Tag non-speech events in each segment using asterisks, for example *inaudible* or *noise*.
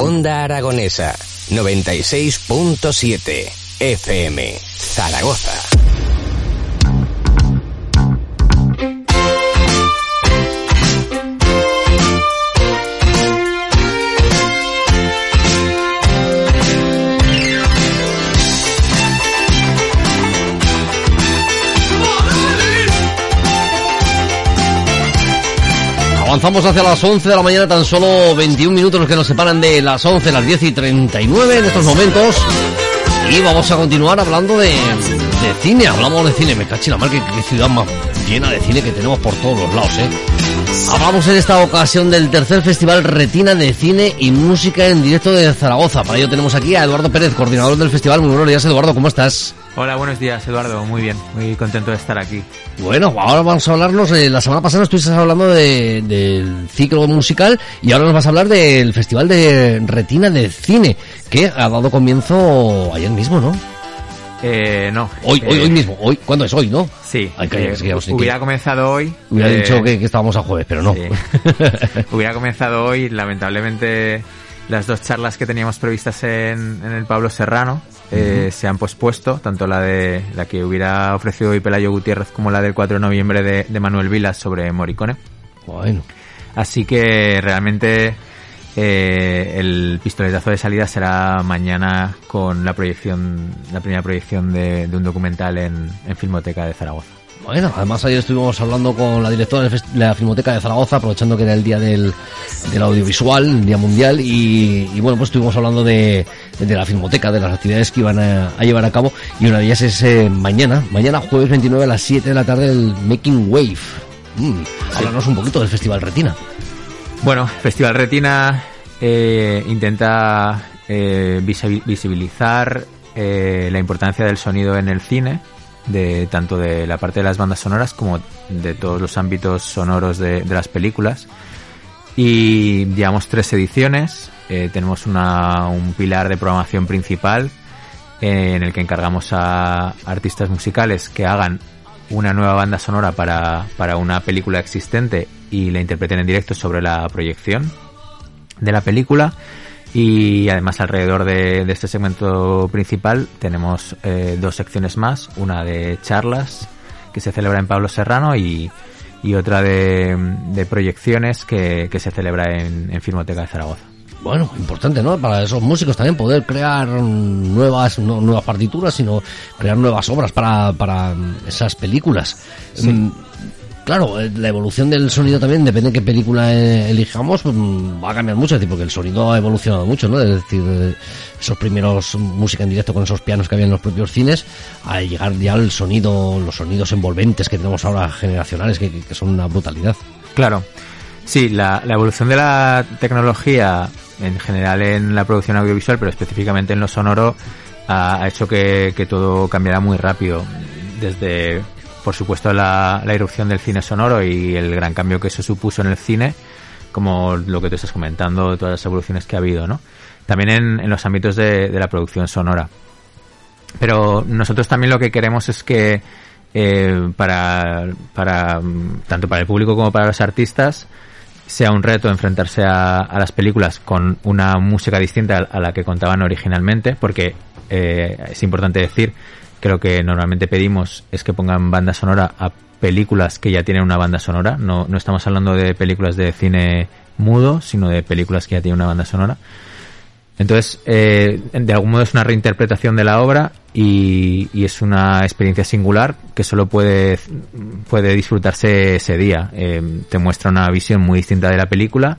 Onda Aragonesa 96.7 FM Zaragoza. Avanzamos hacia las 11 de la mañana, tan solo 21 minutos los que nos separan de las 11, las 10 y 39 en estos momentos. Y vamos a continuar hablando de, de cine, hablamos de cine, me caché la mar, que, ciudad más llena de cine que tenemos por todos los lados, ¿eh? Hablamos en esta ocasión del tercer festival Retina de Cine y Música en directo de Zaragoza. Para ello tenemos aquí a Eduardo Pérez, coordinador del festival. Muy buenos días, Eduardo, ¿cómo estás? Hola, buenos días, Eduardo. Muy bien, muy contento de estar aquí. Bueno, ahora vamos a hablarnos. la semana pasada estuviste hablando de, del ciclo musical y ahora nos vas a hablar del Festival de Retina de Cine, que ha dado comienzo ayer mismo, ¿no? Eh, no. Hoy, hoy, hoy eh, mismo. Hoy, ¿Cuándo es hoy, no? Sí. Eh, hubiera comenzado hoy. Hubiera dicho eh, que, que, estábamos a jueves, pero no. Sí. *laughs* hubiera comenzado hoy, lamentablemente las dos charlas que teníamos previstas en, en el Pablo Serrano uh -huh. se han pospuesto, tanto la de la que hubiera ofrecido hoy Pelayo Gutiérrez como la del 4 de noviembre de, de Manuel Vilas sobre Morricone. Bueno. Así que realmente eh, el pistoletazo de salida será mañana con la proyección, la primera proyección de, un documental en, Filmoteca de Zaragoza. Bueno, además ayer estuvimos hablando con la directora de la Filmoteca de Zaragoza, aprovechando que era el día del, audiovisual, el día mundial, y, bueno, pues estuvimos hablando de, de la Filmoteca, de las actividades que iban a, llevar a cabo, y una de ellas es eh, mañana, mañana jueves 29 a las 7 de la tarde, el Making Wave. Mm. Háblanos un poquito del Festival Retina. Bueno, Festival Retina eh, intenta eh, visibilizar eh, la importancia del sonido en el cine, de tanto de la parte de las bandas sonoras como de todos los ámbitos sonoros de, las películas. Y llevamos tres ediciones. Tenemos un pilar de programación principal en el que encargamos a artistas musicales que hagan una nueva banda sonora para, para una película existente y la interpreten en directo sobre la proyección de la película y además alrededor de, de este segmento principal tenemos eh, dos secciones más, una de charlas que se celebra en Pablo Serrano y, y otra de, de proyecciones que, que, se celebra en, en Filmoteca de Zaragoza. Bueno, importante, ¿no? Para esos músicos también poder crear nuevas, no nuevas partituras, sino crear nuevas obras para, para esas películas. Sí. Mm, claro, eh, la evolución del sonido también, depende de qué película eh, elijamos, pues, va a cambiar mucho, es decir, porque el sonido ha evolucionado mucho, ¿no? Es decir, esos primeros música en directo con esos pianos que había en los propios cines, a llegar ya al sonido, los sonidos envolventes que tenemos ahora generacionales, que, son una brutalidad. Claro. Sí, la, evolución de la tecnología en general en la producción audiovisual, pero específicamente en lo sonoro, ha, ha hecho que, que todo cambiara muy rápido. Desde por supuesto la, irrupción del cine sonoro y el gran cambio que eso supuso en el cine, como lo que tú estás comentando, todas las evoluciones que ha habido, ¿no? También en, en los ámbitos de, de, la producción sonora. Pero nosotros también lo que queremos es que eh, para, para tanto para el público como para los artistas sea un reto enfrentarse a, a las películas con una música distinta a la que contaban originalmente, porque eh, es importante decir que lo que normalmente pedimos es que pongan banda sonora a películas que ya tienen una banda sonora. No, no estamos hablando de películas de cine mudo, sino de películas que ya tienen una banda sonora. Entonces, eh, de algún modo es una reinterpretación de la obra y, y, es una experiencia singular que solo puede, puede disfrutarse ese día. Eh, te muestra una visión muy distinta de la película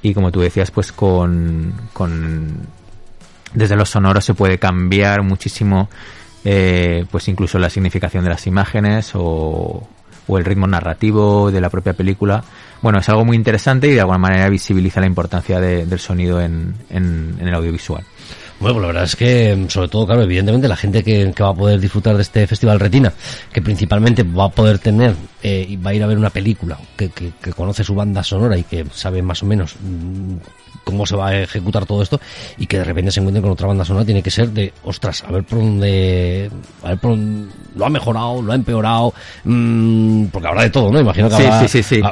y como tú decías, pues con, con desde los sonoros se puede cambiar muchísimo eh, pues incluso la significación de las imágenes o, o, el ritmo narrativo de la propia película. Bueno, es algo muy interesante y de alguna manera visibiliza la importancia de, del sonido en, en, en, el audiovisual. Bueno, la verdad es que, sobre todo, claro, evidentemente la gente que, va a poder disfrutar de este Festival Retina, que principalmente va a poder tener eh, y va a ir a ver una película que, que, conoce su banda sonora y que sabe más o menos mm, cómo se va a ejecutar todo esto y que de repente se encuentre con otra banda sonora tiene que ser de, ostras, a ver por dónde, a ver por dónde, lo ha mejorado, lo ha empeorado, mmm, porque habrá de todo, ¿no? Imagino que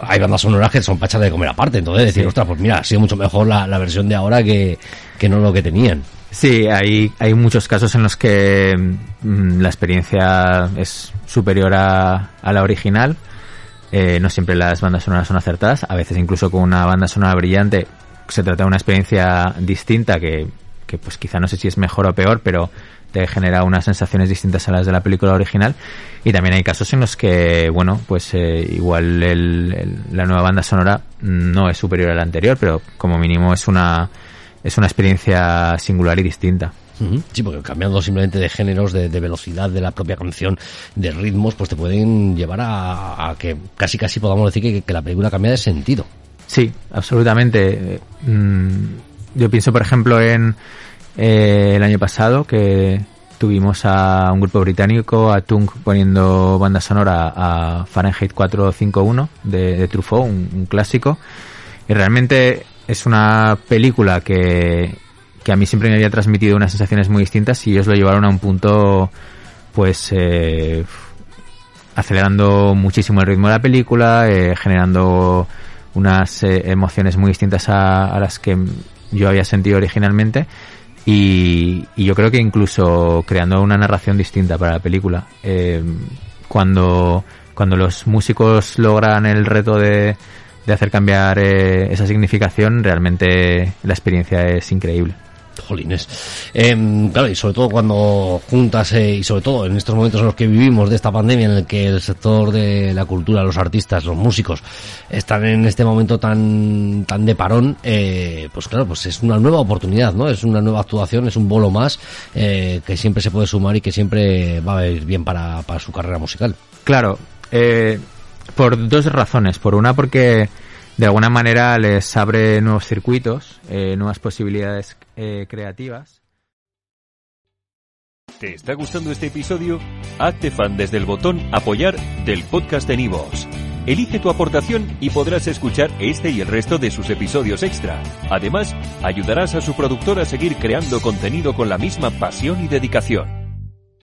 hay bandas sonoras que son pachas de comer aparte, entonces decir, ostras, pues mira, ha sido mucho mejor la, la versión de ahora que, que no lo que tenían. Sí, hay, hay muchos casos en los que mm, la experiencia es superior a, a la original. Eh, no siempre las bandas sonoras son acertadas. A veces incluso con una banda sonora brillante se trata de una experiencia distinta que, que pues quizá no sé si es mejor o peor, pero te genera unas sensaciones distintas a las de la película original. Y también hay casos en los que, bueno, pues eh, igual el, la nueva banda sonora no es superior a la anterior, pero como mínimo es una es una experiencia singular y distinta. Sí, porque cambiando simplemente de géneros, de, velocidad de la propia canción, de ritmos, pues te pueden llevar a, que casi casi podamos decir que, la película cambia de sentido. Sí, absolutamente. Mm, yo pienso, por ejemplo, en eh, el año pasado que tuvimos a un grupo británico, a Tung, poniendo banda sonora a Fahrenheit 451 de, de Truffaut, un clásico. Y realmente es una película que, que a mí siempre me había transmitido unas sensaciones muy distintas y ellos lo llevaron a un punto pues eh, acelerando muchísimo el ritmo de la película, eh, generando unas eh, emociones muy distintas a, las que yo había sentido originalmente y, y, yo creo que incluso creando una narración distinta para la película. cuando, cuando los músicos logran el reto de de hacer cambiar eh, esa significación, realmente la experiencia es increíble. Jolines. Em, claro, y sobre todo cuando juntas, eh, y sobre todo en estos momentos en los que vivimos de esta pandemia, en el que el sector de la cultura, los artistas, los músicos, están en este momento tan, tan de parón, eh, pues claro, pues es una nueva oportunidad, ¿no? Es una nueva actuación, es un bolo más, que siempre se puede sumar y que siempre va a ir bien para, para su carrera musical. Claro, eh, por dos razones. Por una, porque de alguna manera les abre nuevos circuitos, eh, nuevas posibilidades eh, creativas. ¿Te está gustando este episodio? Hazte fan desde el botón Apoyar del podcast de Nivos. Elige tu aportación y podrás escuchar este y el resto de sus episodios extra. Además, ayudarás a su productor a seguir creando contenido con la misma pasión y dedicación.